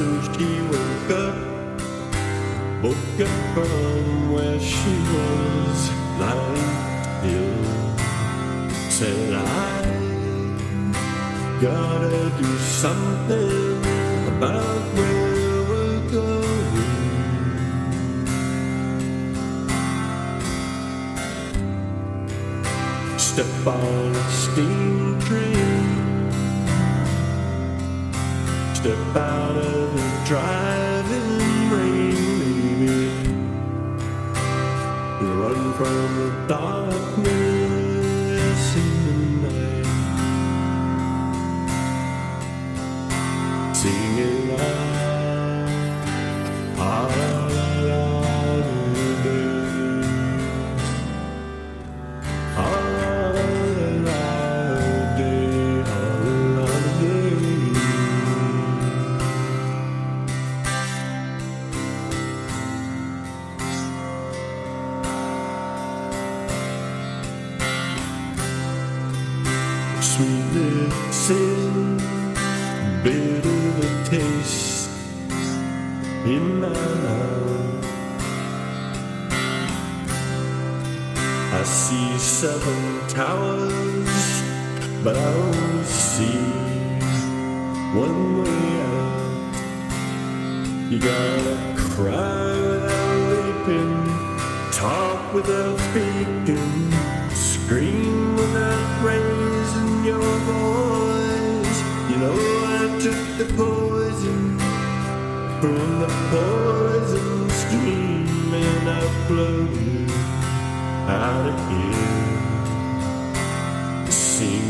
he woke up, woke up from where she was lying still. Said I gotta do something about where we're going. Step on a steam train. Step out of the driving rain, baby. Run from the darkness Sweet little sin, bitter the taste in my mouth. I see seven towers, but I only see one way out. You gotta cry without weeping, talk without speaking, the poison from the poison stream and I floated out of here. Sing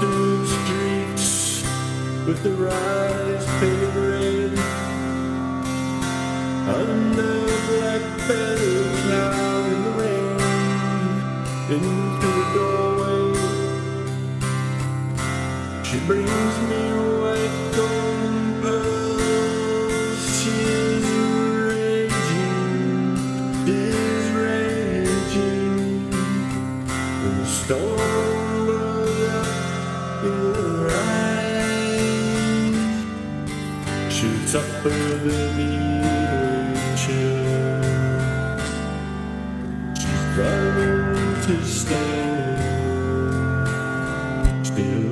the streets with the eyes painted red. Under black feather zapewni cię. Strahlend ist der Still.